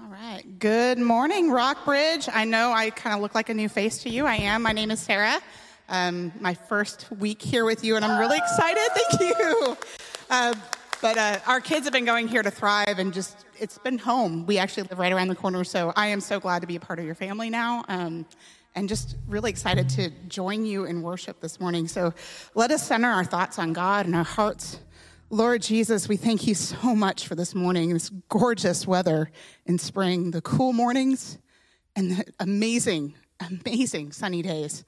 All right. Good morning, Rockbridge. I know I kind of look like a new face to you. I am. My name is Sarah. Um, my first week here with you, and I'm really excited. Thank you. Uh, but uh, our kids have been going here to Thrive, and just it's been home. We actually live right around the corner, so I am so glad to be a part of your family now. Um, and just really excited to join you in worship this morning. So let us center our thoughts on God and our hearts Lord Jesus, we thank you so much for this morning, this gorgeous weather in spring, the cool mornings, and the amazing, amazing sunny days.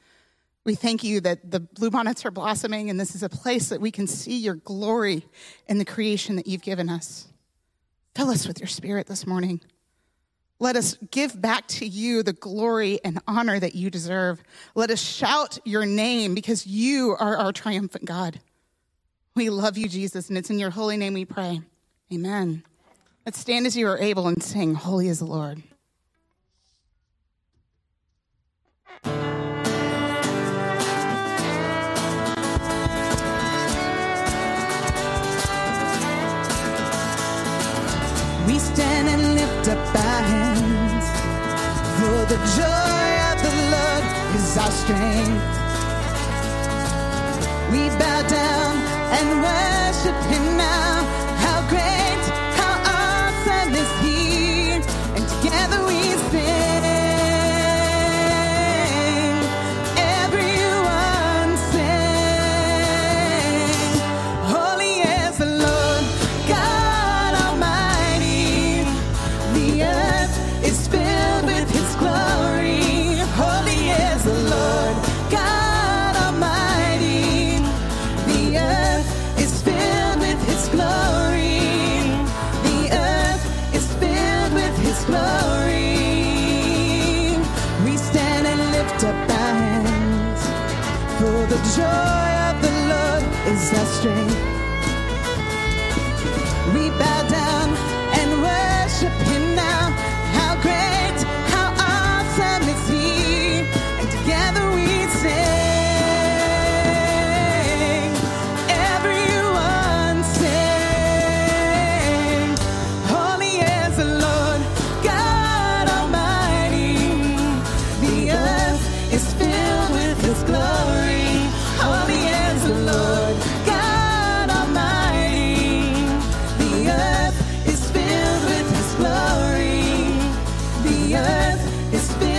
We thank you that the bluebonnets are blossoming, and this is a place that we can see your glory in the creation that you've given us. Fill us with your spirit this morning. Let us give back to you the glory and honor that you deserve. Let us shout your name because you are our triumphant God. We love you, Jesus, and it's in your holy name we pray. Amen. Let's stand as you are able and sing, Holy is the Lord. We stand and lift up our hands, for the joy of the Lord is our strength. We bow down and worship him now. Earth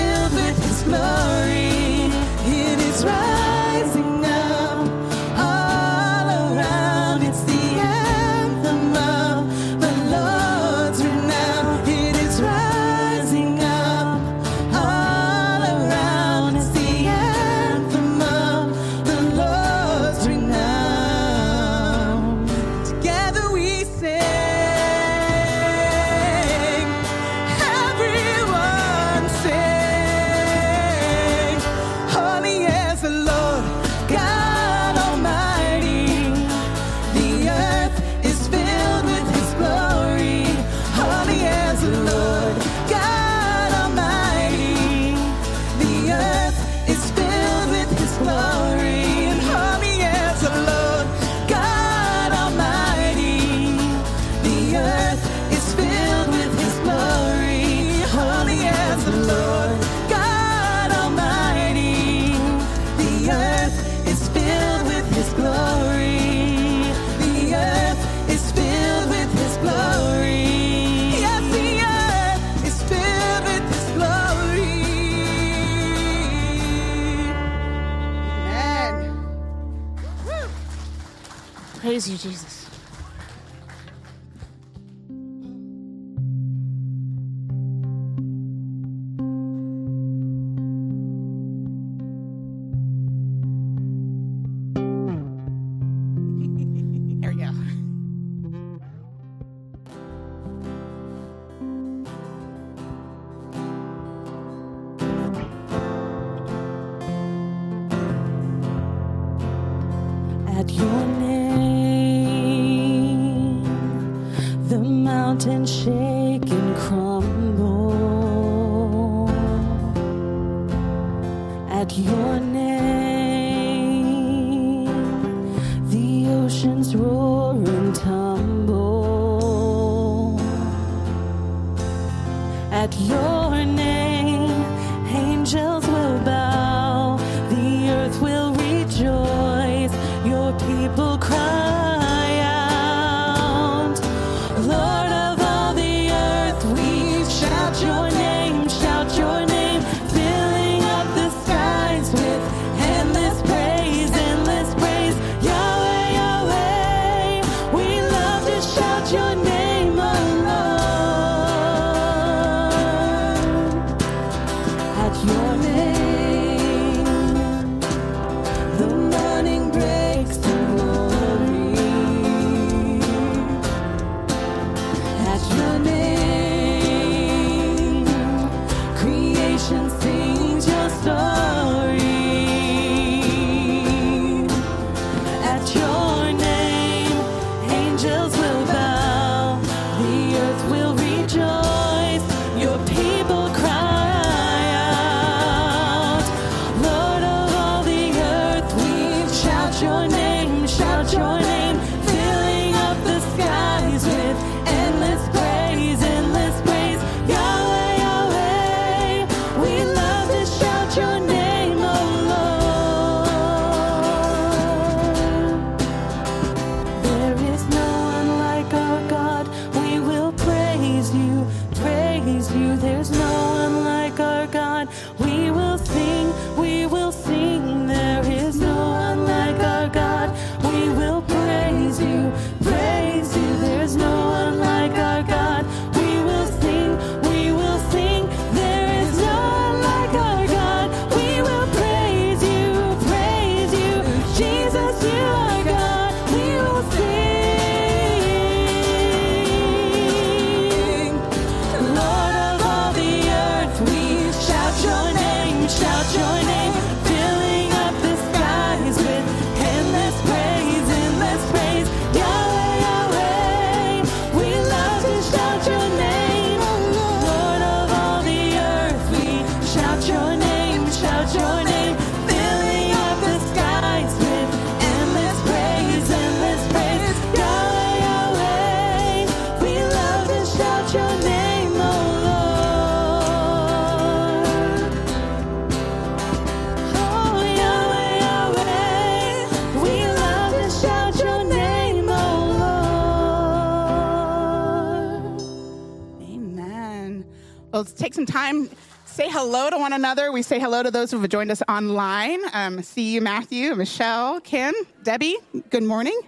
take some time. Say hello to one another. We say hello to those who have joined us online. Um, see you, Matthew, Michelle, Ken, Debbie. Good morning.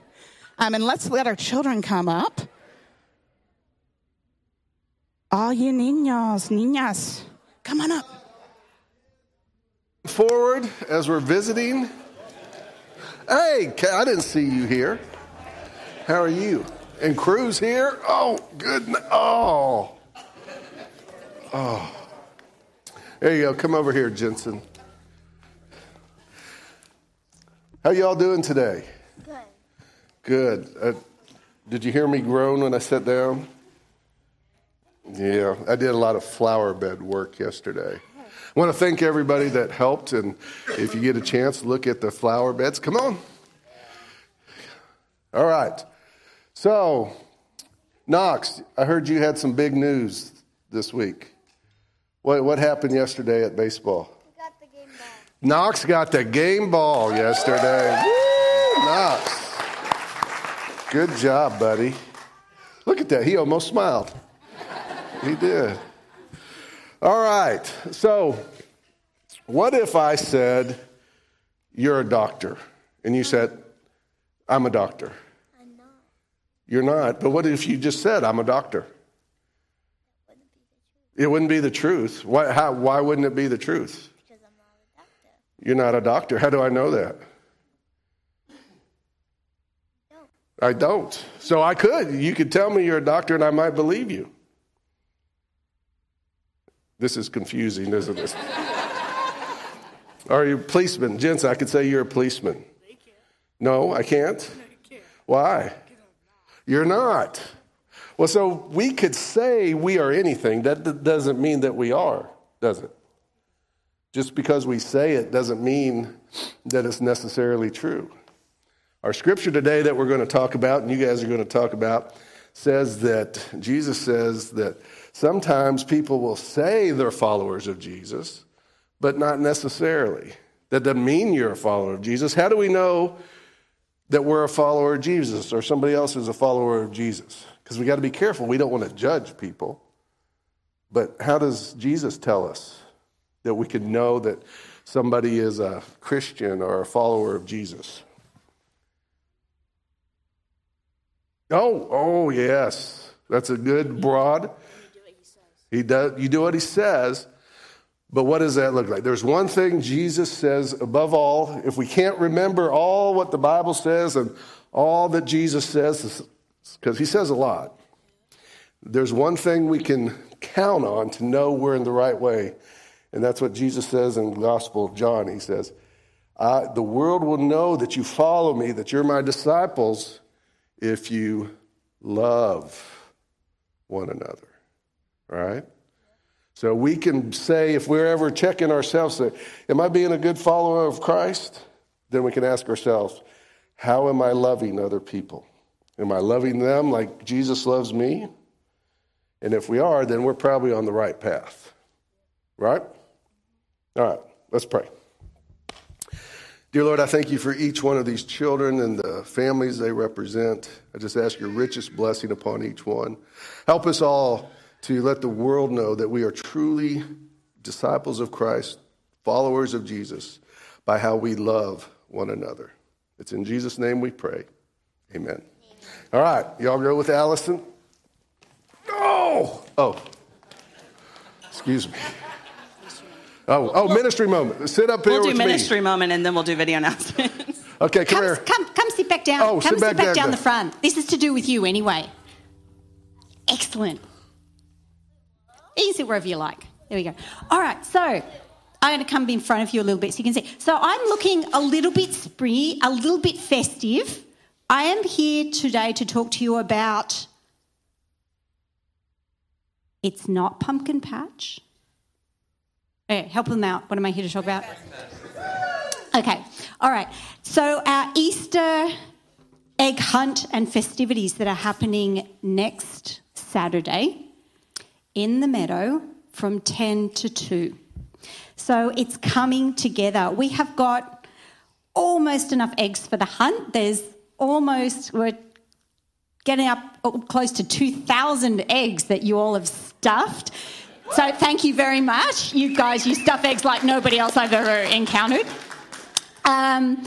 Um, and let's let our children come up. All you niños, niñas, come on up. forward as we're visiting. Hey, I didn't see you here. How are you? And Cruz here? Oh, good. Oh. Oh. There you go. Come over here, Jensen. How y'all doing today? Good. Good. Uh, did you hear me groan when I sat down? Yeah, I did a lot of flower bed work yesterday. I want to thank everybody that helped, and if you get a chance, look at the flower beds. Come on. All right. So, Knox, I heard you had some big news this week. What, what happened yesterday at baseball? got the game ball. Knox got the game ball yesterday. Woo, Knox. Good job, buddy. Look at that. He almost smiled. He did. All right. So, what if I said, You're a doctor? And you said, I'm a doctor. I'm not. You're not. But what if you just said, I'm a doctor? It wouldn't be the truth. Why, how, why wouldn't it be the truth? Because I'm not a doctor. You're not a doctor. How do I know that? No. I don't. So I could. You could tell me you're a doctor and I might believe you. This is confusing, isn't it? Are you a policeman? Gents, I could say you're a policeman. No, I can't. Why? You're not. Well, so we could say we are anything. That doesn't mean that we are, does it? Just because we say it doesn't mean that it's necessarily true. Our scripture today that we're going to talk about, and you guys are going to talk about, says that Jesus says that sometimes people will say they're followers of Jesus, but not necessarily. That doesn't mean you're a follower of Jesus. How do we know that we're a follower of Jesus or somebody else is a follower of Jesus? Because we got to be careful. We don't want to judge people. But how does Jesus tell us that we can know that somebody is a Christian or a follower of Jesus? Oh, oh yes. That's a good broad. He does you do what he says. But what does that look like? There's one thing Jesus says above all, if we can't remember all what the Bible says and all that Jesus says because he says a lot. There's one thing we can count on to know we're in the right way. And that's what Jesus says in the Gospel of John. He says, The world will know that you follow me, that you're my disciples, if you love one another. All right? So we can say, if we're ever checking ourselves, say, Am I being a good follower of Christ? Then we can ask ourselves, How am I loving other people? Am I loving them like Jesus loves me? And if we are, then we're probably on the right path. Right? All right, let's pray. Dear Lord, I thank you for each one of these children and the families they represent. I just ask your richest blessing upon each one. Help us all to let the world know that we are truly disciples of Christ, followers of Jesus, by how we love one another. It's in Jesus' name we pray. Amen. All right, y'all go with Allison. Oh, oh, excuse me. Oh, oh, ministry moment. Sit up here We'll do with ministry me. moment and then we'll do video announcements. Okay, come Come, here. come, come sit back down. Oh, come sit sit back back, down, down go. the front. This is to do with you anyway. Excellent. You can sit wherever you like. There we go. All right, so I'm going to come in front of you a little bit so you can see. So I'm looking a little bit springy, a little bit festive. I am here today to talk to you about. It's not pumpkin patch. Help them out. What am I here to talk about? Okay, all right. So, our Easter egg hunt and festivities that are happening next Saturday in the meadow from 10 to 2. So, it's coming together. We have got almost enough eggs for the hunt. There's almost, we're getting up close to 2,000 eggs that you all have stuffed. So, thank you very much. You guys, you stuff eggs like nobody else I've ever encountered. Um,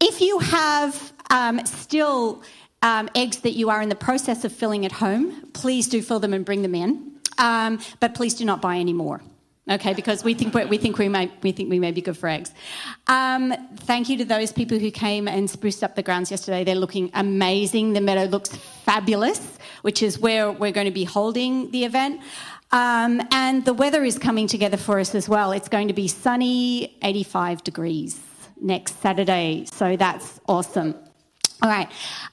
if you have um, still um, eggs that you are in the process of filling at home, please do fill them and bring them in. Um, but please do not buy any more. Okay, because we think we think we may we think we may be good for eggs. Um, thank you to those people who came and spruced up the grounds yesterday. They're looking amazing. The meadow looks fabulous, which is where we're going to be holding the event. Um, and the weather is coming together for us as well. It's going to be sunny, 85 degrees next Saturday. So that's awesome. All right.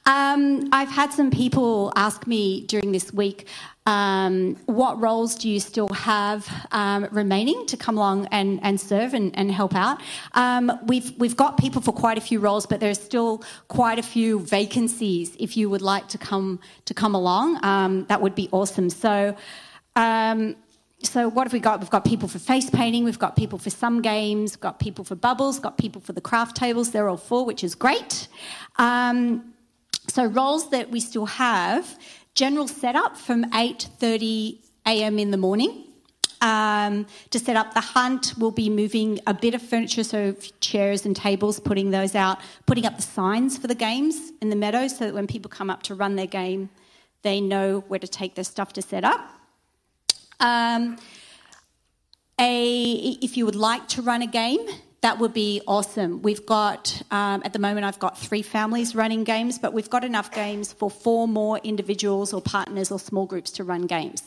Um, I've had some people ask me during this week, um, what roles do you still have um, remaining to come along and, and serve and, and help out? Um, we've, we've got people for quite a few roles, but there's still quite a few vacancies. If you would like to come to come along, um, that would be awesome. So, um, so what have we got? We've got people for face painting, we've got people for some games, got people for bubbles, got people for the craft tables. They're all full, which is great. Um, so roles that we still have: general setup from 8:30 a.m. in the morning. Um, to set up the hunt, we'll be moving a bit of furniture, so chairs and tables, putting those out, putting up the signs for the games in the meadow, so that when people come up to run their game, they know where to take their stuff to set up. Um, a, if you would like to run a game, that would be awesome. We've got, um, at the moment, I've got three families running games, but we've got enough games for four more individuals or partners or small groups to run games.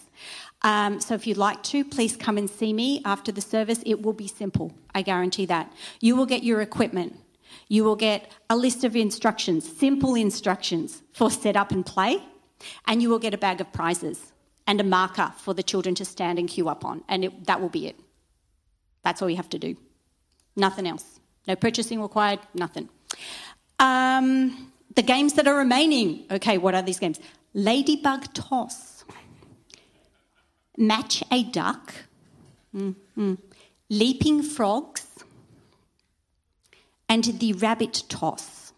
Um, so if you'd like to, please come and see me after the service. It will be simple, I guarantee that. You will get your equipment. You will get a list of instructions, simple instructions for setup and play, and you will get a bag of prizes and a marker for the children to stand and queue up on, and it, that will be it. That's all you have to do. Nothing else. No purchasing required, nothing. Um, the games that are remaining. Okay, what are these games? ladybug toss, match a duck, Mhm. leaping frogs, and the rabbit toss.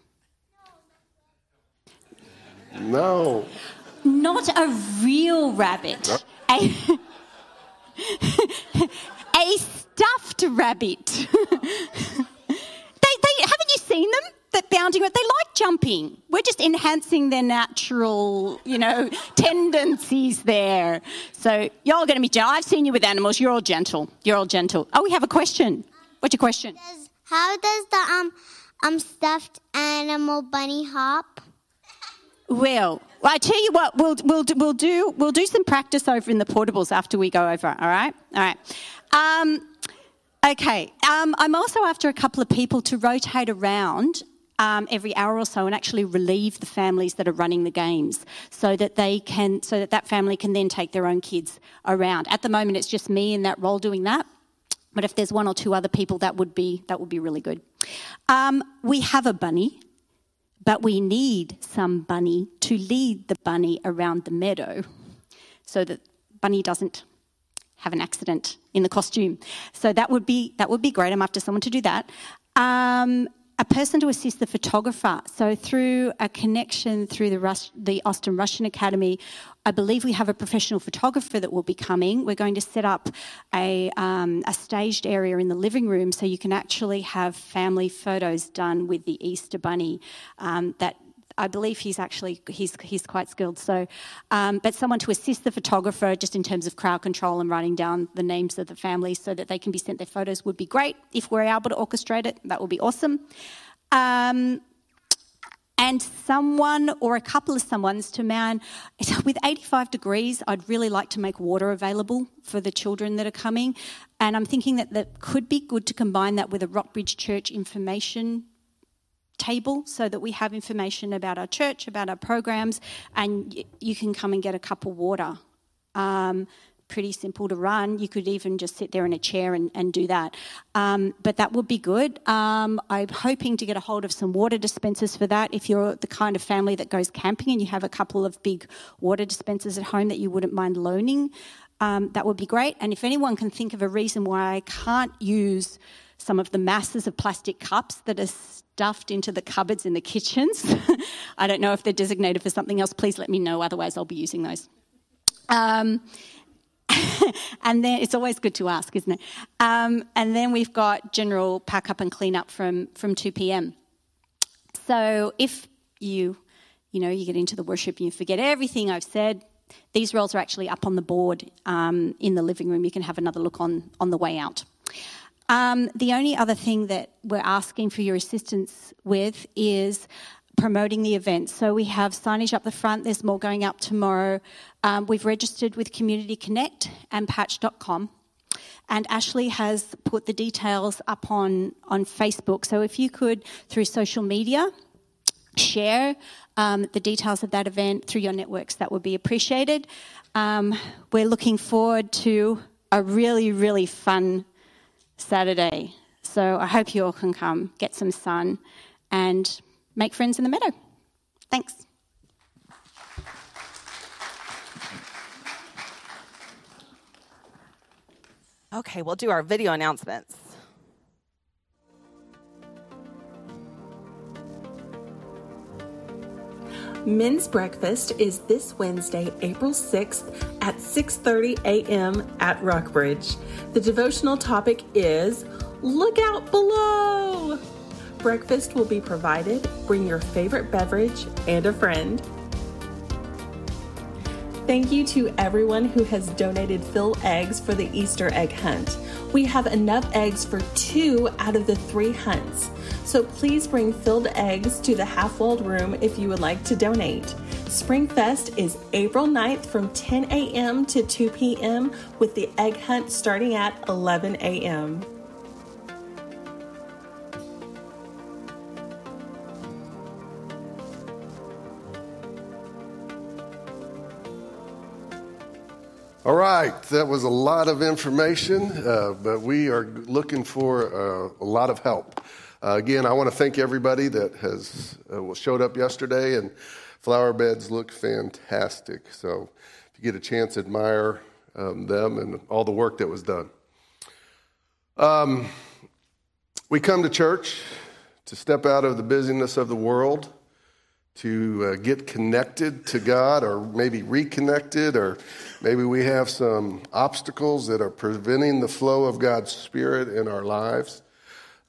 No. Not a real rabbit. A, a stuffed rabbit. they, they, haven't you seen them? That bounding, they like jumping. We're just enhancing their natural, you know, tendencies there. So you're all going to be gentle. I've seen you with animals. You're all gentle. You're all gentle. Oh, we have a question. What's your question? Does, how does the um um stuffed animal bunny hop? Well, well, I tell you what, we'll, we'll, we'll, do, we'll do some practice over in the portables after we go over, all right? All right. Um, okay, um, I'm also after a couple of people to rotate around um, every hour or so and actually relieve the families that are running the games so that they can, so that that family can then take their own kids around. At the moment, it's just me in that role doing that. But if there's one or two other people, that would be, that would be really good. Um, we have a bunny but we need some bunny to lead the bunny around the meadow so that bunny doesn't have an accident in the costume. So that would be that would be great. I'm after someone to do that. Um, a person to assist the photographer. So through a connection through the Rus- the Austin Russian Academy, I believe we have a professional photographer that will be coming. We're going to set up a um, a staged area in the living room so you can actually have family photos done with the Easter Bunny. Um, that I believe he's actually he's he's quite skilled. So, um, but someone to assist the photographer just in terms of crowd control and writing down the names of the families so that they can be sent their photos would be great. If we're able to orchestrate it, that would be awesome. Um, and someone or a couple of someones to man with 85 degrees i'd really like to make water available for the children that are coming and i'm thinking that that could be good to combine that with a rockbridge church information table so that we have information about our church, about our programs, and y- you can come and get a cup of water. Um, pretty simple to run. You could even just sit there in a chair and, and do that. Um, but that would be good. Um, I'm hoping to get a hold of some water dispensers for that. If you're the kind of family that goes camping and you have a couple of big water dispensers at home that you wouldn't mind loaning, um, that would be great. And if anyone can think of a reason why I can't use some of the masses of plastic cups that are stuffed into the cupboards in the kitchens. I don't know if they're designated for something else. Please let me know, otherwise, I'll be using those. Um, and then it's always good to ask, isn't it? Um, and then we've got general pack up and clean up from, from 2 p.m. So if you, you know, you get into the worship and you forget everything I've said, these roles are actually up on the board um, in the living room. You can have another look on, on the way out. Um, the only other thing that we're asking for your assistance with is promoting the event. So we have signage up the front, there's more going up tomorrow. Um, we've registered with Community Connect and patch.com. And Ashley has put the details up on, on Facebook. So if you could, through social media, share um, the details of that event through your networks, that would be appreciated. Um, we're looking forward to a really, really fun Saturday. So I hope you all can come, get some sun, and make friends in the meadow. Thanks. Okay, we'll do our video announcements. Men's breakfast is this Wednesday, April 6th at 6:30 a.m. at Rockbridge. The devotional topic is Look out below. Breakfast will be provided. Bring your favorite beverage and a friend. Thank you to everyone who has donated Phil eggs for the Easter egg hunt. We have enough eggs for two out of the three hunts. So please bring filled eggs to the half walled room if you would like to donate. Springfest is April 9th from 10 a.m. to 2 p.m. with the egg hunt starting at 11 a.m. All right, that was a lot of information, uh, but we are looking for uh, a lot of help. Uh, again, I want to thank everybody that has uh, showed up yesterday and flower beds look fantastic. So if you get a chance, admire um, them and all the work that was done. Um, we come to church to step out of the busyness of the world, to uh, get connected to God, or maybe reconnected, or maybe we have some obstacles that are preventing the flow of God's Spirit in our lives.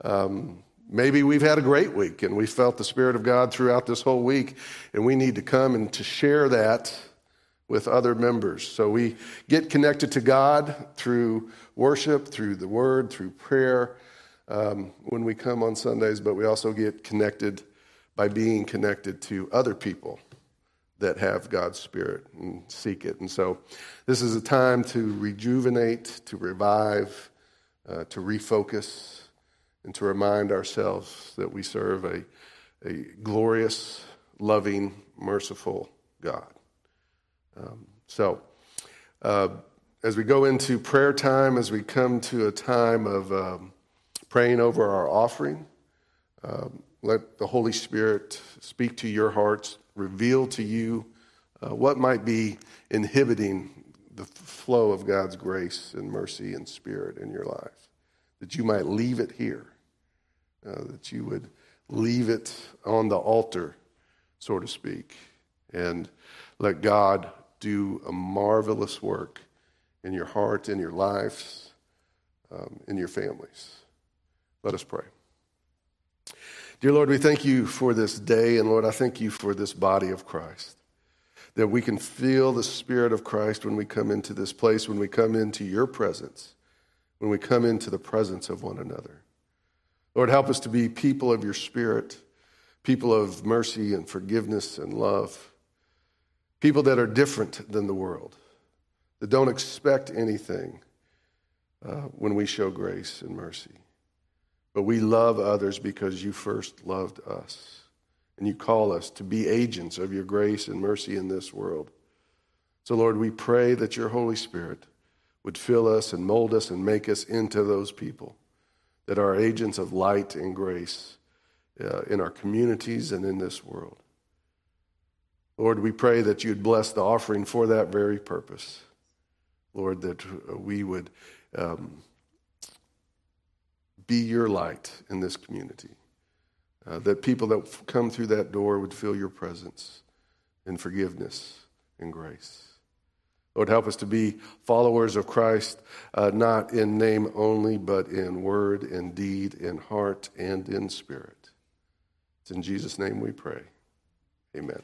Um, maybe we've had a great week and we felt the Spirit of God throughout this whole week, and we need to come and to share that with other members. So we get connected to God through worship, through the Word, through prayer um, when we come on Sundays, but we also get connected by being connected to other people that have God's Spirit and seek it. And so this is a time to rejuvenate, to revive, uh, to refocus, and to remind ourselves that we serve a, a glorious, loving, merciful God. Um, so, uh, as we go into prayer time, as we come to a time of um, praying over our offering, um, let the Holy Spirit speak to your hearts, reveal to you uh, what might be inhibiting the flow of God's grace and mercy and spirit in your life. That you might leave it here, uh, that you would leave it on the altar, so to speak, and let God do a marvelous work in your heart, in your lives, um, in your families. Let us pray. Dear Lord, we thank you for this day, and Lord, I thank you for this body of Christ. That we can feel the Spirit of Christ when we come into this place, when we come into your presence, when we come into the presence of one another. Lord, help us to be people of your Spirit, people of mercy and forgiveness and love, people that are different than the world, that don't expect anything uh, when we show grace and mercy. But we love others because you first loved us. And you call us to be agents of your grace and mercy in this world. So, Lord, we pray that your Holy Spirit would fill us and mold us and make us into those people that are agents of light and grace uh, in our communities and in this world. Lord, we pray that you'd bless the offering for that very purpose. Lord, that we would um, be your light in this community. Uh, that people that come through that door would feel your presence and forgiveness and grace. Lord, help us to be followers of Christ, uh, not in name only, but in word, in deed, in heart, and in spirit. It's in Jesus' name we pray. Amen.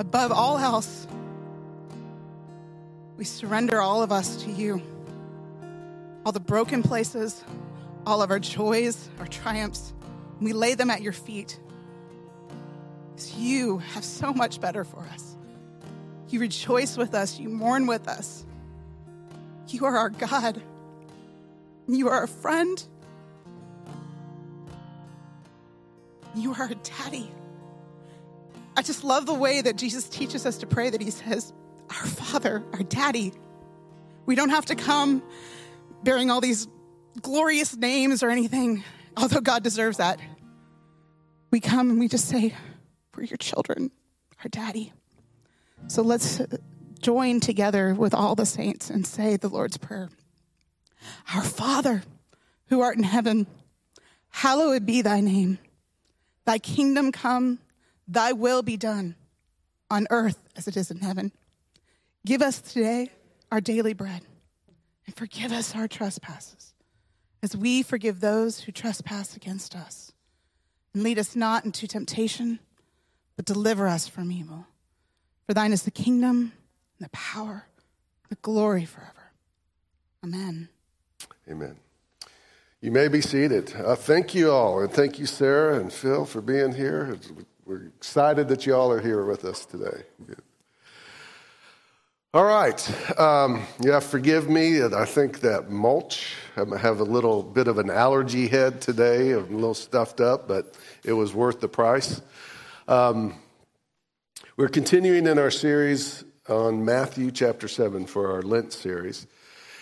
Above all else. We surrender all of us to you. All the broken places, all of our joys, our triumphs, we lay them at your feet. Because you have so much better for us. You rejoice with us, you mourn with us. You are our God. You are a friend. You are a daddy. I just love the way that Jesus teaches us to pray that he says, Our Father, our daddy. We don't have to come bearing all these glorious names or anything, although God deserves that. We come and we just say, We're your children, our daddy. So let's join together with all the saints and say the Lord's Prayer. Our Father, who art in heaven, hallowed be thy name. Thy kingdom come, thy will be done on earth as it is in heaven. Give us today our daily bread and forgive us our trespasses as we forgive those who trespass against us. And lead us not into temptation, but deliver us from evil. For thine is the kingdom, and the power, and the glory forever. Amen. Amen. You may be seated. Uh, thank you all, and thank you, Sarah and Phil, for being here. It's- We're excited that you all are here with us today. All right. Um, yeah, forgive me. I think that mulch, I have a little bit of an allergy head today, I'm a little stuffed up, but it was worth the price. Um, we're continuing in our series on Matthew chapter 7 for our Lent series.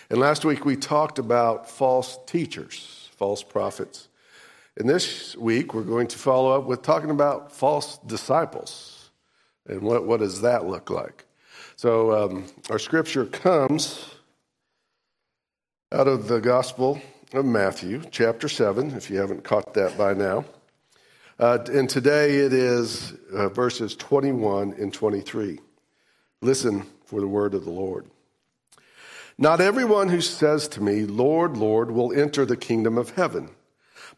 And last week we talked about false teachers, false prophets. And this week we're going to follow up with talking about false disciples. And what, what does that look like? So um, our scripture comes out of the Gospel of Matthew, chapter 7, if you haven't caught that by now. Uh, and today it is uh, verses 21 and 23. Listen for the word of the Lord. Not everyone who says to me, Lord, Lord, will enter the kingdom of heaven,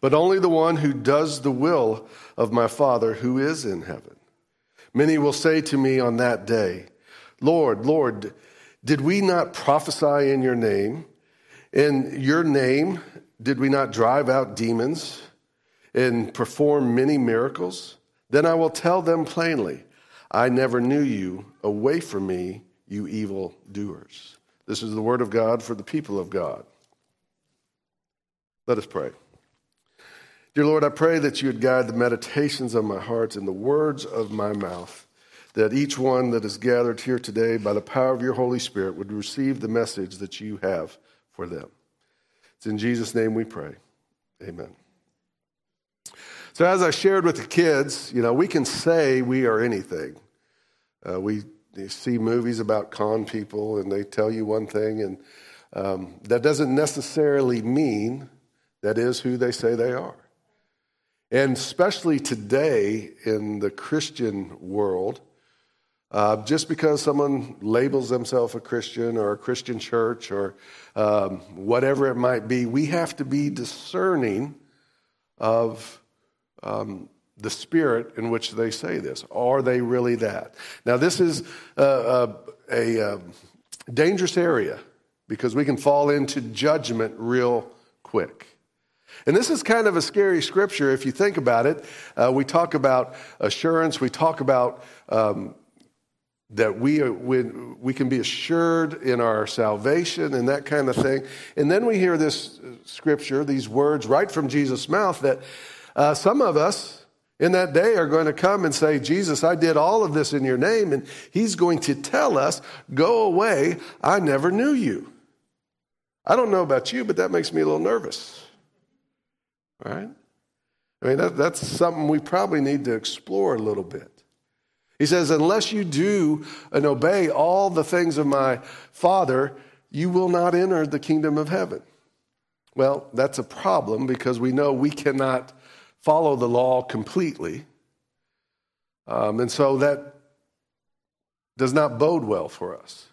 but only the one who does the will of my Father who is in heaven. Many will say to me on that day, Lord, Lord, did we not prophesy in your name? In your name, did we not drive out demons and perform many miracles? Then I will tell them plainly, I never knew you. Away from me, you evil doers. This is the word of God for the people of God. Let us pray. Dear Lord, I pray that you would guide the meditations of my heart and the words of my mouth, that each one that is gathered here today by the power of your Holy Spirit would receive the message that you have for them. It's in Jesus' name we pray. Amen. So, as I shared with the kids, you know, we can say we are anything. Uh, we see movies about con people and they tell you one thing, and um, that doesn't necessarily mean that is who they say they are. And especially today in the Christian world, uh, just because someone labels themselves a Christian or a Christian church or um, whatever it might be, we have to be discerning of um, the spirit in which they say this. Are they really that? Now, this is uh, uh, a, um, dangerous area because we can fall into judgment real quick. And this is kind of a scary scripture if you think about it. Uh, we talk about assurance, we talk about um, that we, are, we, we can be assured in our salvation and that kind of thing. And then we hear this scripture, these words right from Jesus' mouth that uh, some of us in that day are going to come and say, Jesus, I did all of this in your name. And he's going to tell us, Go away, I never knew you. I don't know about you, but that makes me a little nervous. Right? I mean, that, that's something we probably need to explore a little bit. He says, Unless you do and obey all the things of my Father, you will not enter the kingdom of heaven. Well, that's a problem because we know we cannot follow the law completely. Um, and so that does not bode well for us.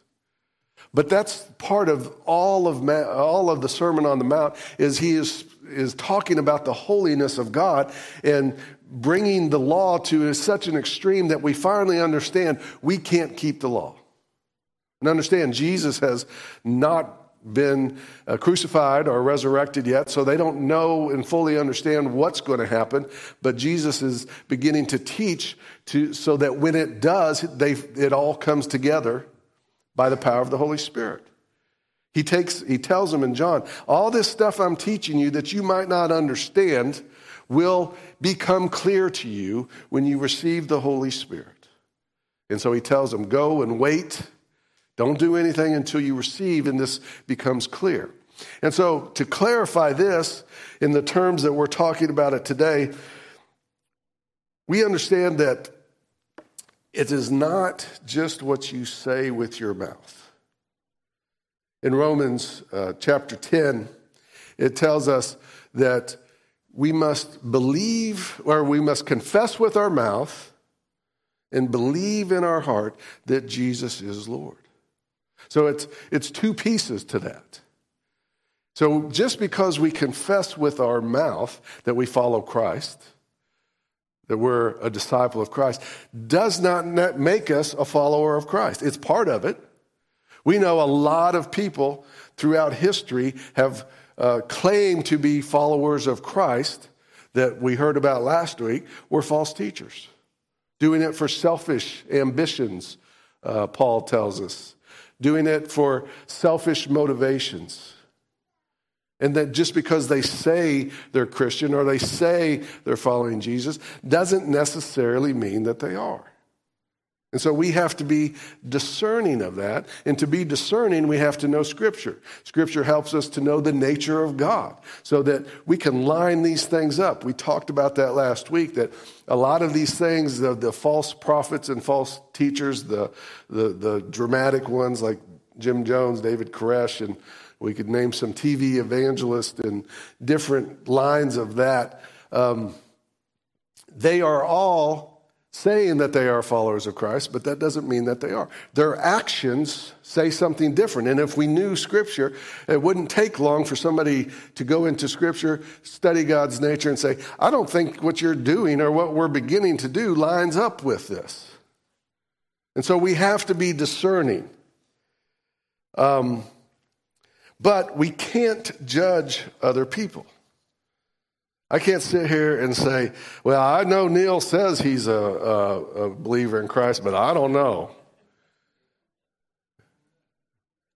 But that's part of all of, Ma- all of the Sermon on the Mount is he is, is talking about the holiness of God and bringing the law to such an extreme that we finally understand we can't keep the law. And understand, Jesus has not been uh, crucified or resurrected yet, so they don't know and fully understand what's going to happen. But Jesus is beginning to teach to, so that when it does, they, it all comes together by the power of the Holy Spirit. He takes, he tells them in John, all this stuff I'm teaching you that you might not understand will become clear to you when you receive the Holy Spirit. And so he tells them, go and wait don't do anything until you receive, and this becomes clear. And so, to clarify this in the terms that we're talking about it today, we understand that it is not just what you say with your mouth. In Romans uh, chapter 10, it tells us that we must believe or we must confess with our mouth and believe in our heart that Jesus is Lord. So it's, it's two pieces to that. So just because we confess with our mouth that we follow Christ, that we're a disciple of Christ, does not make us a follower of Christ. It's part of it. We know a lot of people throughout history have uh, claimed to be followers of Christ that we heard about last week were false teachers, doing it for selfish ambitions, uh, Paul tells us doing it for selfish motivations. And that just because they say they're Christian or they say they're following Jesus doesn't necessarily mean that they are. And so we have to be discerning of that. And to be discerning, we have to know Scripture. Scripture helps us to know the nature of God so that we can line these things up. We talked about that last week that a lot of these things, the, the false prophets and false teachers, the, the, the dramatic ones like Jim Jones, David Koresh, and we could name some TV evangelists and different lines of that. Um, they are all saying that they are followers of Christ, but that doesn't mean that they are. Their actions say something different. And if we knew Scripture, it wouldn't take long for somebody to go into Scripture, study God's nature, and say, I don't think what you're doing or what we're beginning to do lines up with this. And so we have to be discerning. Um, but we can't judge other people. I can't sit here and say, well, I know Neil says he's a, a, a, believer in Christ, but I don't know.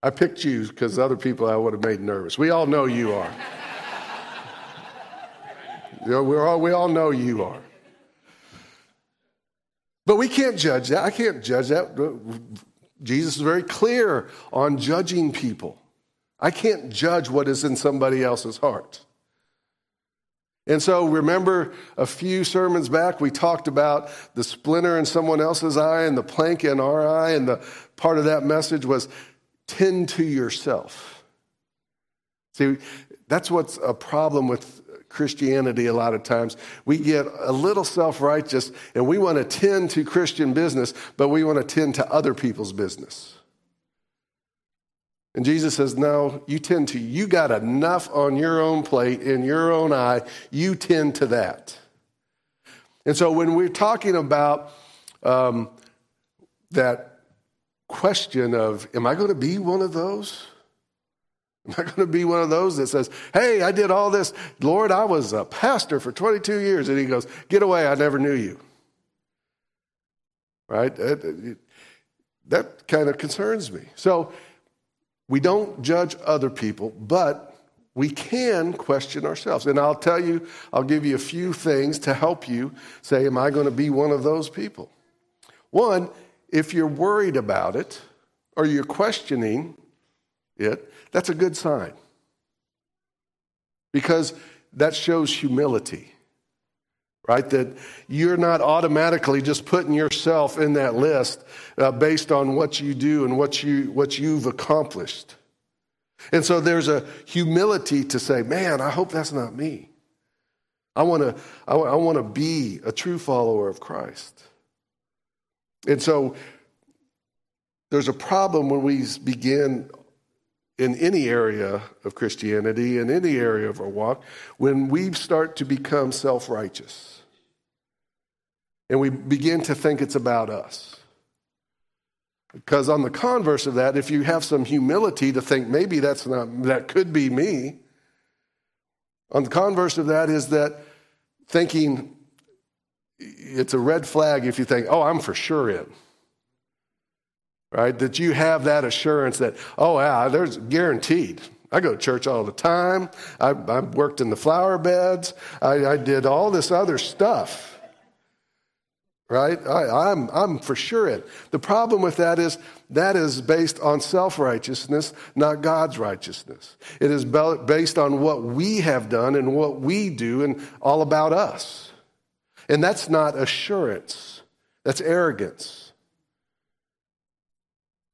I picked you because other people I would have made nervous. We all know you are. you know, we're all, we all know you are. But we can't judge that. I can't judge that. Jesus is very clear on judging people. I can't judge what is in somebody else's heart. And so, remember a few sermons back, we talked about the splinter in someone else's eye and the plank in our eye. And the part of that message was tend to yourself. See, that's what's a problem with Christianity a lot of times. We get a little self righteous and we want to tend to Christian business, but we want to tend to other people's business. And Jesus says, No, you tend to. You got enough on your own plate, in your own eye. You tend to that. And so when we're talking about um, that question of, am I going to be one of those? Am I going to be one of those that says, hey, I did all this. Lord, I was a pastor for 22 years. And he goes, get away, I never knew you. Right? That, that kind of concerns me. So we don't judge other people, but we can question ourselves. And I'll tell you, I'll give you a few things to help you say, Am I going to be one of those people? One, if you're worried about it or you're questioning it, that's a good sign. Because that shows humility, right? That you're not automatically just putting yourself in that list uh, based on what you do and what, you, what you've accomplished. And so there's a humility to say, man, I hope that's not me. I want to I, I want to be a true follower of Christ. And so there's a problem when we begin in any area of Christianity, in any area of our walk, when we start to become self righteous and we begin to think it's about us. Because on the converse of that, if you have some humility to think maybe that's not, that could be me, on the converse of that is that thinking it's a red flag if you think, oh, I'm for sure in. Right? That you have that assurance that, oh, yeah, there's guaranteed. I go to church all the time. I, I worked in the flower beds. I, I did all this other stuff right? I, I'm, I'm for sure it. The problem with that is that is based on self righteousness, not God's righteousness. It is based on what we have done and what we do and all about us. And that's not assurance, that's arrogance.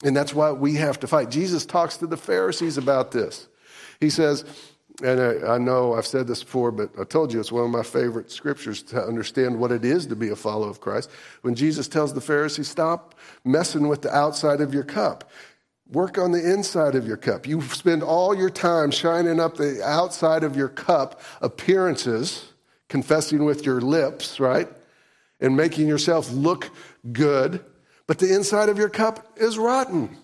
And that's why we have to fight. Jesus talks to the Pharisees about this. He says, and I, I, know I've said this before, but I told you it's one of my favorite scriptures to understand what it is to be a follower of Christ. When Jesus tells the Pharisees, stop messing with the outside of your cup. Work on the inside of your cup. You spend all your time shining up the outside of your cup appearances, confessing with your lips, right? And making yourself look good. But the inside of your cup is rotten.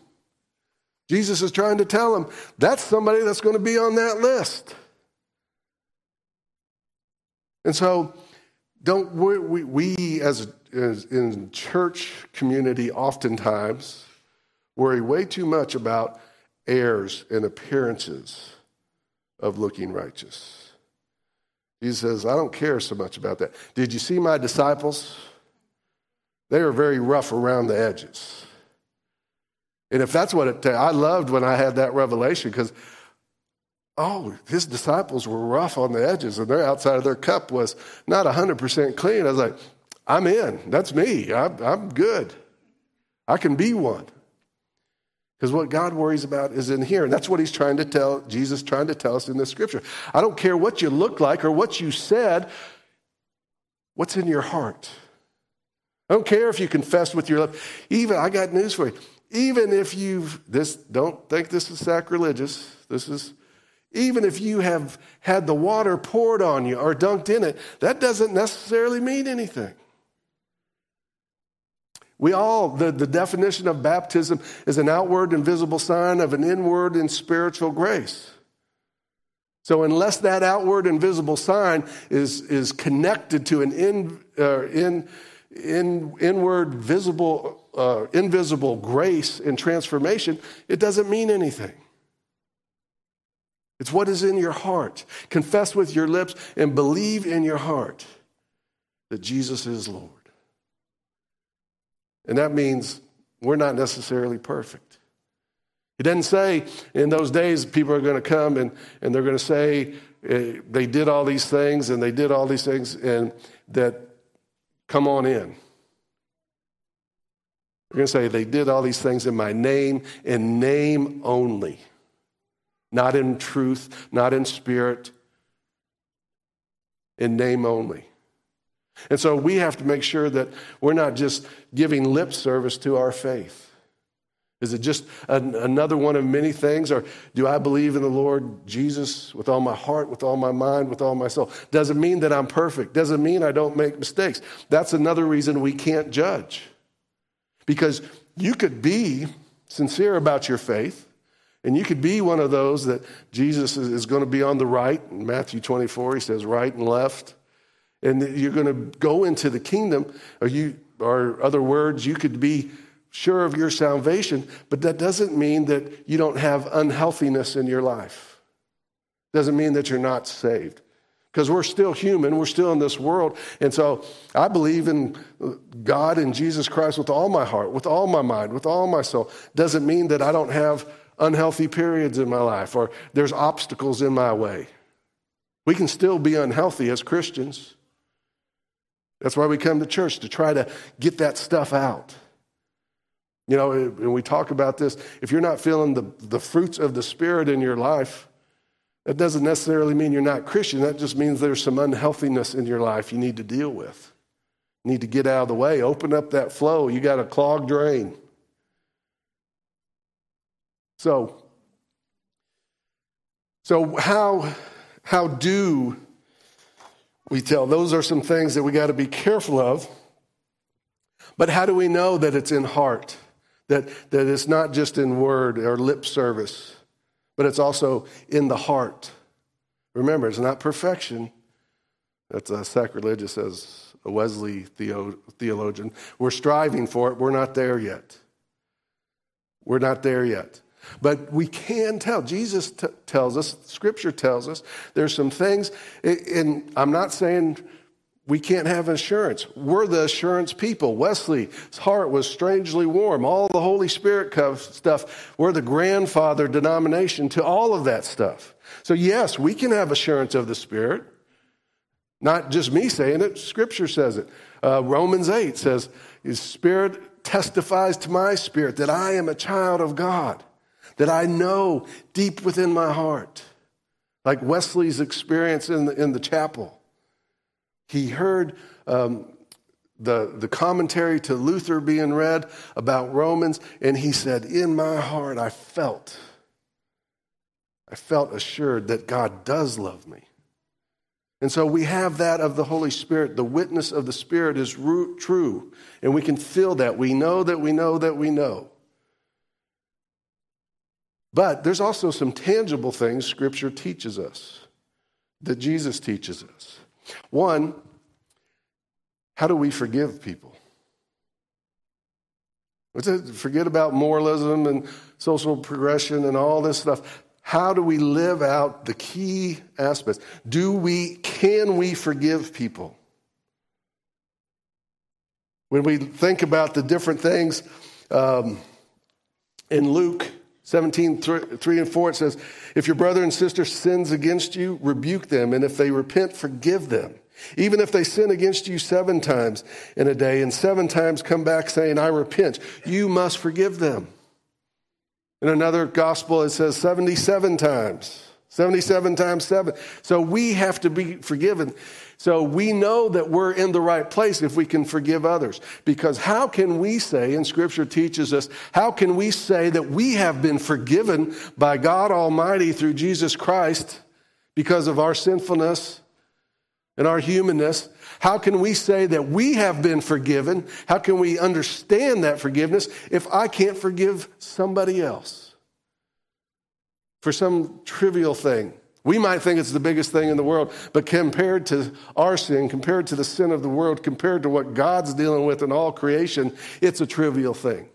Jesus is trying to tell him that's somebody that's going to be on that list. And so, don't we, we as, as in church community oftentimes worry way too much about airs and appearances of looking righteous. Jesus says, I don't care so much about that. Did you see my disciples? They were very rough around the edges. And if that's what it takes, I loved when I had that revelation because, oh, his disciples were rough on the edges and their outside of their cup was not 100% clean. I was like, I'm in. That's me. I'm, I'm good. I can be one. Because what God worries about is in here. And that's what he's trying to tell, Jesus trying to tell us in this scripture. I don't care what you look like or what you said, what's in your heart. I don't care if you confess with your lips. Even, I got news for you. Even if you've this don't think this is sacrilegious. This is even if you have had the water poured on you or dunked in it that doesn't necessarily mean anything. We all the, the definition of baptism is an outward and visible sign of an inward and spiritual grace. So unless that outward and visible sign is, is connected to an in, uh, in, in, inward visible uh, invisible grace and transformation, it doesn't mean anything. It's what is in your heart. Confess with your lips and believe in your heart that Jesus is Lord. And that means we're not necessarily perfect. He doesn't say in those days people are going to come and, and they're going to say uh, they did all these things and they did all these things and that come on in. You're going to say, they did all these things in my name, in name only, not in truth, not in spirit, in name only. And so we have to make sure that we're not just giving lip service to our faith. Is it just an, another one of many things? Or do I believe in the Lord Jesus with all my heart, with all my mind, with all my soul? Doesn't mean that I'm perfect. Doesn't mean I don't make mistakes. That's another reason we can't judge. Because you could be sincere about your faith, and you could be one of those that Jesus is, going to be on the right. In Matthew 24, he says right and left. And you're going to go into the kingdom, or you, or other words, you could be sure of your salvation, but that doesn't mean that you don't have unhealthiness in your life. Doesn't mean that you're not saved. Because we're still human, we're still in this world. And so I believe in God and Jesus Christ with all my heart, with all my mind, with all my soul. Doesn't mean that I don't have unhealthy periods in my life or there's obstacles in my way. We can still be unhealthy as Christians. That's why we come to church to try to get that stuff out. You know, when we talk about this, if you're not feeling the, the fruits of the Spirit in your life, that doesn't necessarily mean you're not Christian. That just means there's some unhealthiness in your life you need to deal with. You need to get out of the way, open up that flow. You got a clogged drain. So, so how, how do we tell? Those are some things that we got to be careful of. But how do we know that it's in heart? That, that it's not just in word or lip service, but it's also in the heart. Remember, it's not perfection. That's a sacrilegious as a Wesley theo- theologian. We're striving for it. We're not there yet. We're not there yet. But we can tell. Jesus t- tells us, Scripture tells us, there's some things, and I'm not saying we can't have assurance. We're the assurance people. Wesley's heart was strangely warm. All the Holy Spirit stuff, we're the grandfather denomination to all of that stuff. So, yes, we can have assurance of the Spirit. Not just me saying it, Scripture says it. Uh, Romans 8 says, His Spirit testifies to my spirit that I am a child of God that I know deep within my heart. Like Wesley's experience in the, in the chapel. He heard um, the, the commentary to Luther being read about Romans, and he said, In my heart, I felt, I felt assured that God does love me. And so we have that of the Holy Spirit. The witness of the Spirit is true, and we can feel that. We know that we know that we know. But there's also some tangible things Scripture teaches us, that Jesus teaches us. One, how do we forgive people? Forget about moralism and social progression and all this stuff. How do we live out the key aspects? Do we, can we forgive people? When we think about the different things um, in Luke, 17, 3 and 4, it says, If your brother and sister sins against you, rebuke them, and if they repent, forgive them. Even if they sin against you seven times in a day, and seven times come back saying, I repent, you must forgive them. In another gospel, it says 77 times. 77 times 7. So we have to be forgiven. So we know that we're in the right place if we can forgive others. Because how can we say, and Scripture teaches us, how can we say that we have been forgiven by God Almighty through Jesus Christ because of our sinfulness and our humanness? How can we say that we have been forgiven? How can we understand that forgiveness if I can't forgive somebody else for some trivial thing? We might think it's the biggest thing in the world, but compared to our sin, compared to the sin of the world, compared to what God's dealing with in all creation, it's a trivial thing.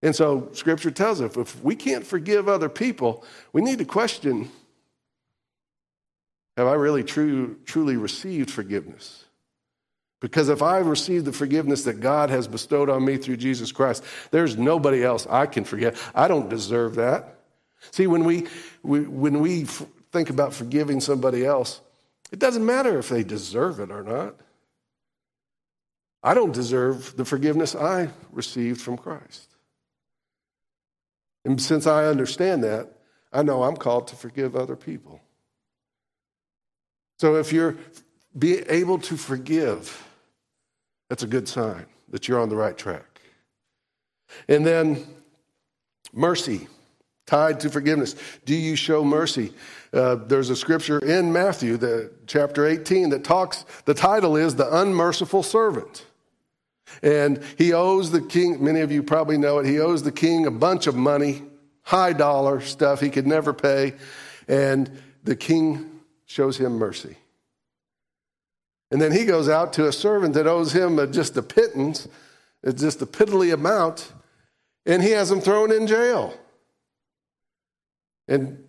And so scripture tells us if we can't forgive other people, we need to question have I really true, truly received forgiveness? Because if I've received the forgiveness that God has bestowed on me through Jesus Christ, there's nobody else I can forget. I don't deserve that. See, when we, we when we f- think about forgiving somebody else, it doesn't matter if they deserve it or not. I don't deserve the forgiveness I received from Christ. And since I understand that, I know I'm called to forgive other people. So if you're be able to forgive, that's a good sign that you're on the right track. And then mercy tied to forgiveness. Do you show mercy? Uh, there's a scripture in Matthew, the, chapter 18, that talks, the title is The Unmerciful Servant. And he owes the king, many of you probably know it, he owes the king a bunch of money, high dollar stuff he could never pay. And the king shows him mercy. And then he goes out to a servant that owes him a, just a pittance, it's just a piddly amount, and he has him thrown in jail. And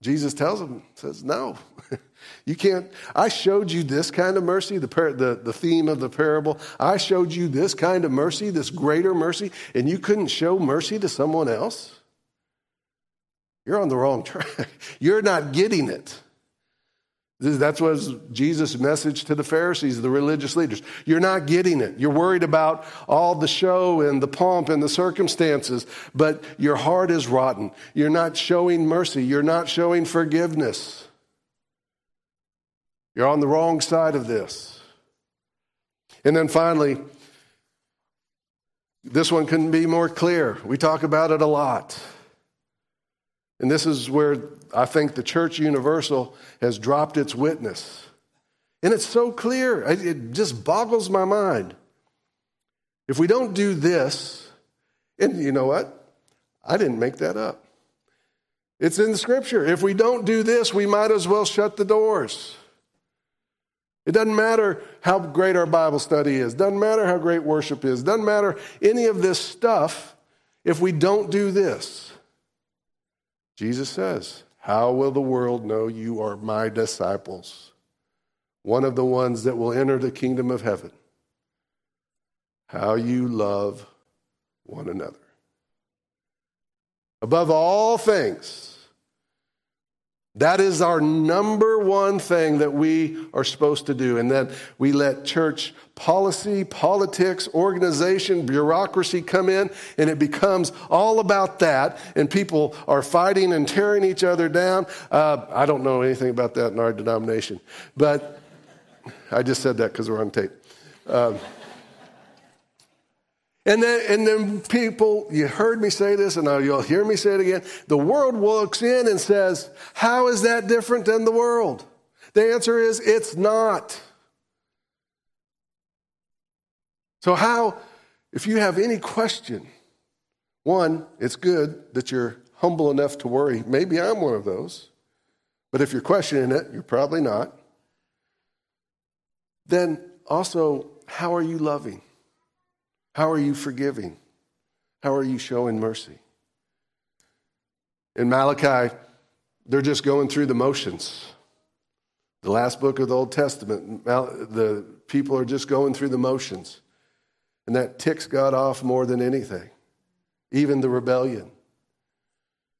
Jesus tells him, says, No, you can't. I showed you this kind of mercy, the, par- the, the theme of the parable. I showed you this kind of mercy, this greater mercy, and you couldn't show mercy to someone else? You're on the wrong track. You're not getting it. That's was Jesus' message to the Pharisees, the religious leaders. You're not getting it. You're worried about all the show and the pomp and the circumstances, but your heart is rotten. You're not showing mercy. You're not showing forgiveness. You're on the wrong side of this. And then finally, this one couldn't be more clear. We talk about it a lot. And this is where I think the church universal has dropped its witness. And it's so clear, it just boggles my mind. If we don't do this, and you know what? I didn't make that up. It's in the scripture. If we don't do this, we might as well shut the doors. It doesn't matter how great our Bible study is, doesn't matter how great worship is, doesn't matter any of this stuff if we don't do this. Jesus says, How will the world know you are my disciples? One of the ones that will enter the kingdom of heaven. How you love one another. Above all things, that is our number one thing that we are supposed to do. And that we let church policy, politics, organization, bureaucracy come in, and it becomes all about that. And people are fighting and tearing each other down. Uh, I don't know anything about that in our denomination, but I just said that because we're on tape. Um, and then, and then people, you heard me say this, and now you'll hear me say it again. The world looks in and says, How is that different than the world? The answer is, It's not. So, how, if you have any question, one, it's good that you're humble enough to worry. Maybe I'm one of those. But if you're questioning it, you're probably not. Then also, how are you loving? How are you forgiving? How are you showing mercy? In Malachi, they're just going through the motions. The last book of the Old Testament, the people are just going through the motions. And that ticks God off more than anything, even the rebellion.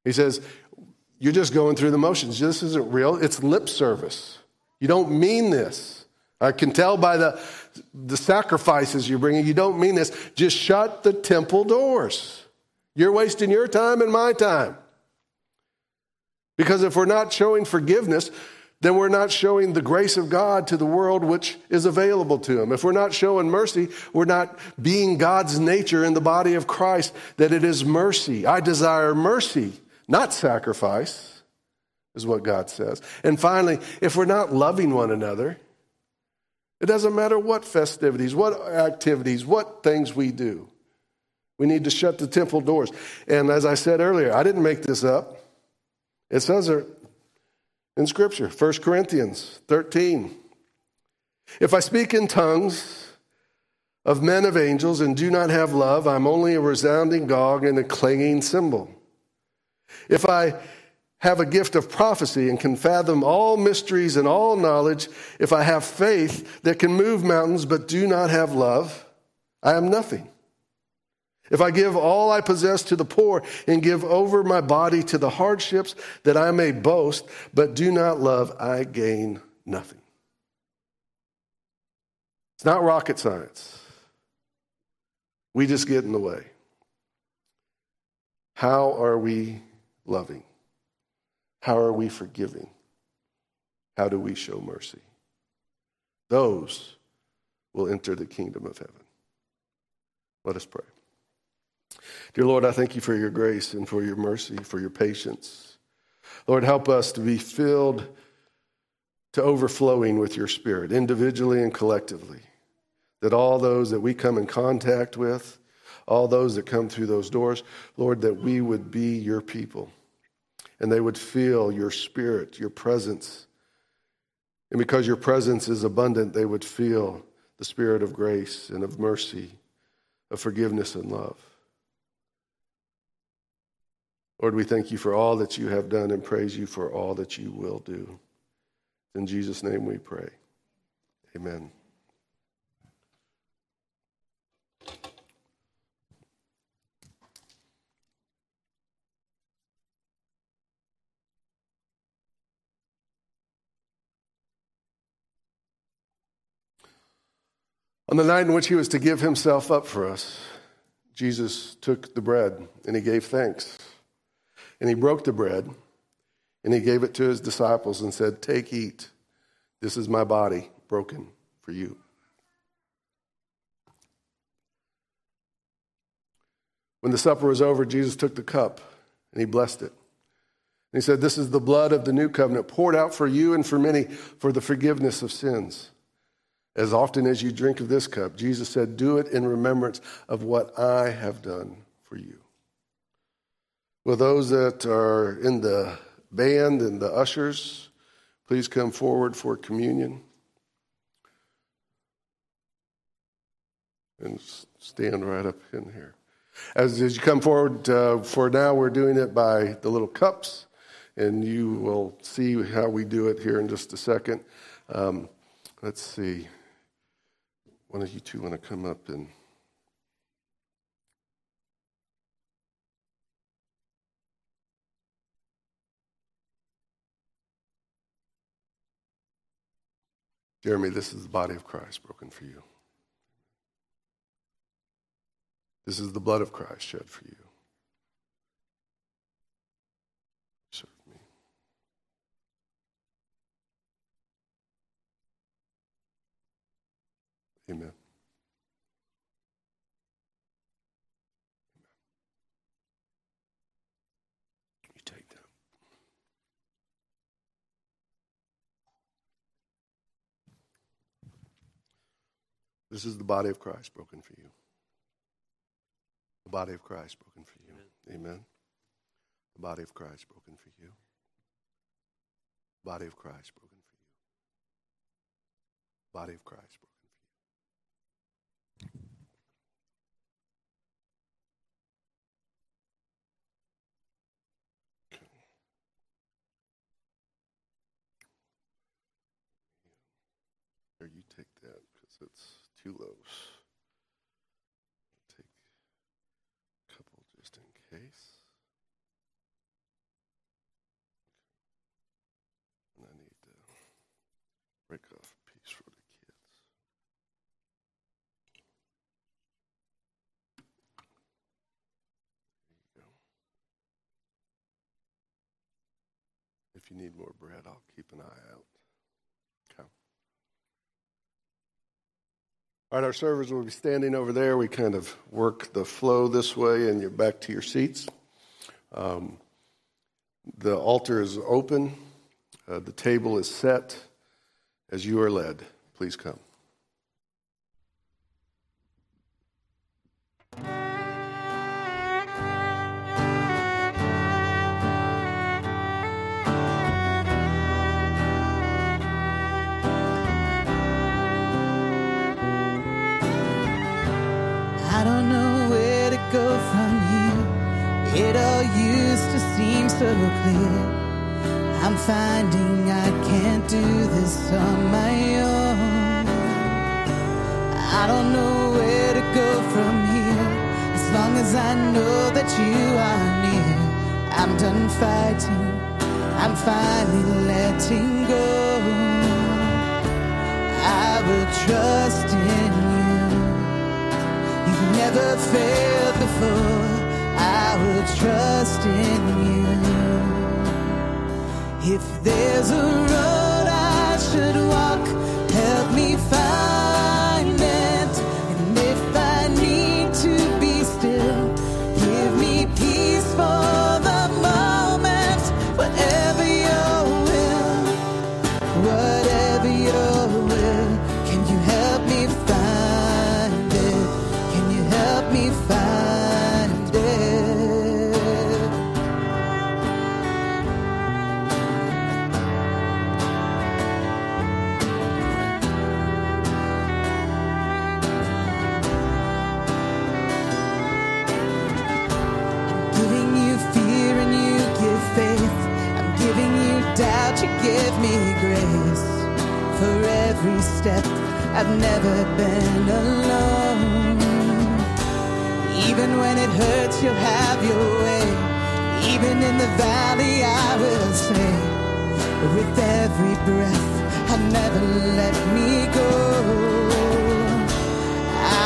He says, You're just going through the motions. This isn't real. It's lip service. You don't mean this. I can tell by the, the sacrifices you're bringing, you don't mean this. Just shut the temple doors. You're wasting your time and my time. Because if we're not showing forgiveness, then we're not showing the grace of God to the world which is available to him. If we're not showing mercy, we're not being God's nature in the body of Christ, that it is mercy. I desire mercy, not sacrifice, is what God says. And finally, if we're not loving one another, it doesn't matter what festivities, what activities, what things we do. We need to shut the temple doors. And as I said earlier, I didn't make this up. It says in Scripture, 1 Corinthians 13. If I speak in tongues of men of angels and do not have love, I'm only a resounding gong and a clanging cymbal. If I have a gift of prophecy and can fathom all mysteries and all knowledge, if I have faith that can move mountains but do not have love, I am nothing. If I give all I possess to the poor and give over my body to the hardships that I may boast, but do not love, I gain nothing. It's not rocket science. We just get in the way. How are we loving? How are we forgiving? How do we show mercy? Those will enter the kingdom of heaven. Let us pray. Dear Lord, I thank you for your grace and for your mercy, for your patience. Lord, help us to be filled to overflowing with your spirit, individually and collectively. that all those that we come in contact with, all those that come through those doors, Lord, that we would be your people and they would feel your spirit, your presence. And because your presence is abundant, they would feel the spirit of grace and of mercy, of forgiveness and love. Lord, we thank you for all that you have done and praise you for all that you will do. In Jesus' name we pray. Amen. On the night in which he was to give himself up for us, Jesus took the bread and he gave thanks. And he broke the bread and he gave it to his disciples and said, Take, eat. This is my body broken for you. When the supper was over, Jesus took the cup and he blessed it. And he said, This is the blood of the new covenant poured out for you and for many for the forgiveness of sins. As often as you drink of this cup, Jesus said, Do it in remembrance of what I have done for you. Will those that are in the band and the ushers please come forward for communion? And stand right up in here. As, as you come forward, uh, for now, we're doing it by the little cups, and you will see how we do it here in just a second. Um, let's see. One of you two want to come up and. Jeremy, this is the body of Christ broken for you. This is the blood of Christ shed for you. Serve me. Amen. You take that. This is the body of Christ broken for you. The body of Christ broken for you. Amen. The body of Christ broken for you. Body of Christ broken for you. Body of Christ broken for you. Here, you take that because it's too low. Take a couple just in case. And I need to break off a piece for the kids. There you go. If you need more bread, I'll keep an eye out. Okay. All right, our servers will be standing over there. We kind of work the flow this way, and you're back to your seats. Um, the altar is open, uh, the table is set. As you are led, please come. I'm finding I can't do this on my own. I don't know where to go from here. As long as I know that you are near, I'm done fighting. I'm finally letting go. I will trust in you. You've never failed before. I will trust in you. If there's a road I should walk, help me find I've never been alone. Even when it hurts, you'll have your way. Even in the valley, I will say, with every breath, I never let me go.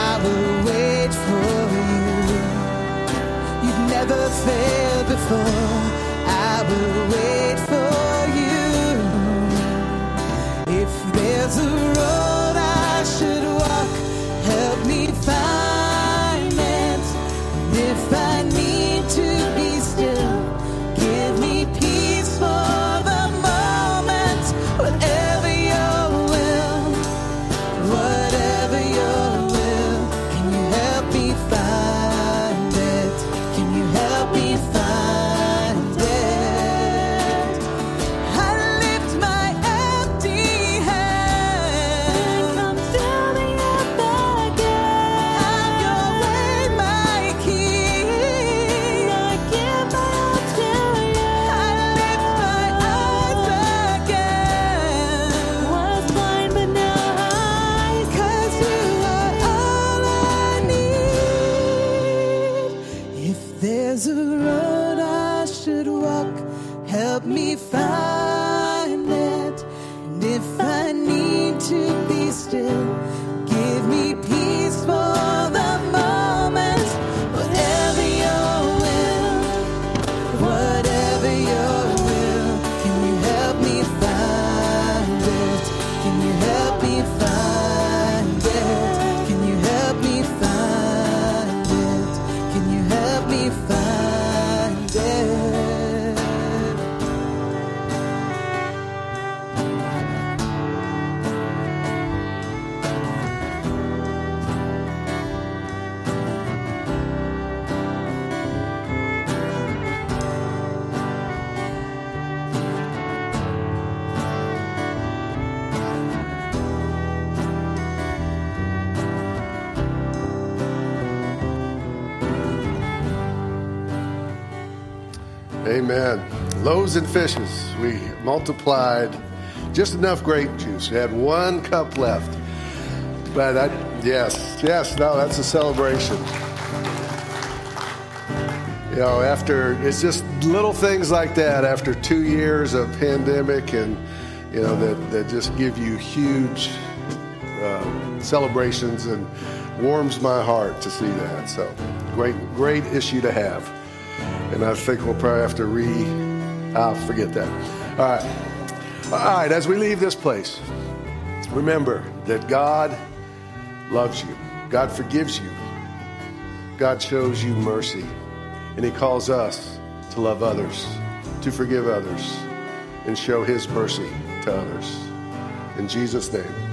I will wait for you. You've never failed before. I will wait there's a road Amen. Loaves and fishes. We multiplied just enough grape juice. We had one cup left. But yes, yes, no, that's a celebration. You know, after, it's just little things like that after two years of pandemic and, you know, that, that just give you huge uh, celebrations and warms my heart to see that. So, great, great issue to have. And I think we'll probably have to re. I'll forget that. All right. All right, as we leave this place, remember that God loves you, God forgives you, God shows you mercy, and He calls us to love others, to forgive others, and show His mercy to others. In Jesus' name,